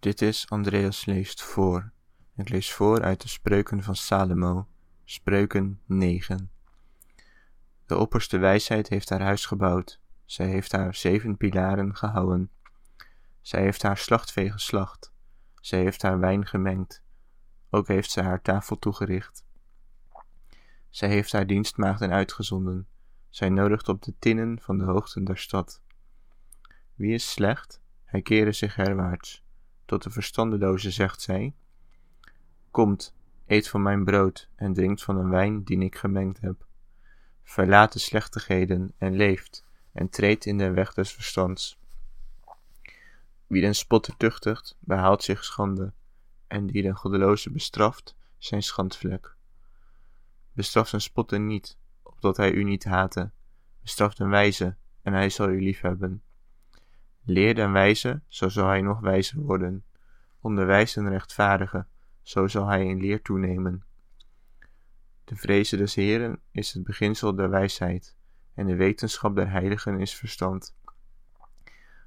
Dit is Andreas leest voor. Ik lees voor uit de Spreuken van Salomo, Spreuken 9. De opperste wijsheid heeft haar huis gebouwd. Zij heeft haar zeven pilaren gehouden. Zij heeft haar slachtvee geslacht. Zij heeft haar wijn gemengd. Ook heeft zij haar tafel toegericht. Zij heeft haar dienstmaagden uitgezonden. Zij nodigt op de tinnen van de hoogten der stad. Wie is slecht? Hij kere zich herwaarts. Tot de verstandeloze zegt zij: Komt, eet van mijn brood en drinkt van een wijn die ik gemengd heb. Verlaat de slechtigheden en leeft, en treedt in de weg des verstands. Wie den spotter tuchtigt, behaalt zich schande, en die den goddeloze bestraft, zijn schandvlek. Bestraf een spotter niet, opdat hij u niet hate. Bestraf een wijze, en hij zal u liefhebben. Leer den wijze, zo zal hij nog wijzer worden. Onderwijs een rechtvaardige, zo zal hij in leer toenemen. De vreze des Heren is het beginsel der wijsheid, en de wetenschap der heiligen is verstand.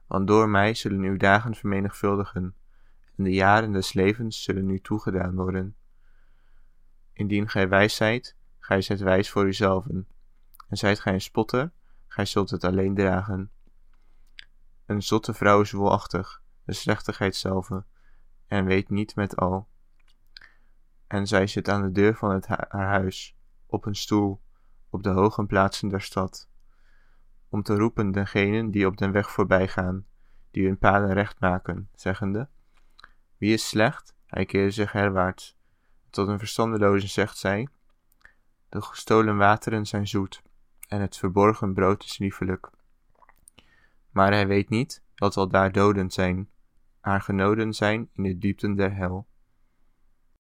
Want door mij zullen uw dagen vermenigvuldigen, en de jaren des levens zullen u toegedaan worden. Indien gij wijs zijt, gij zijt wijs voor uzelven, en zijt gij een spotter, gij zult het alleen dragen. Een zotte vrouw is wolachtig, de slechtigheid zelve, en weet niet met al. En zij zit aan de deur van het haar huis, op een stoel, op de hoge plaatsen der stad, om te roepen dengenen die op den weg voorbij gaan, die hun paden recht maken, zeggende: Wie is slecht? Hij keerde zich herwaarts. Tot een verstandeloze zegt zij: De gestolen wateren zijn zoet, en het verborgen brood is liefelijk. Maar hij weet niet dat al daar doden zijn, haar genoden zijn in de diepten der hel.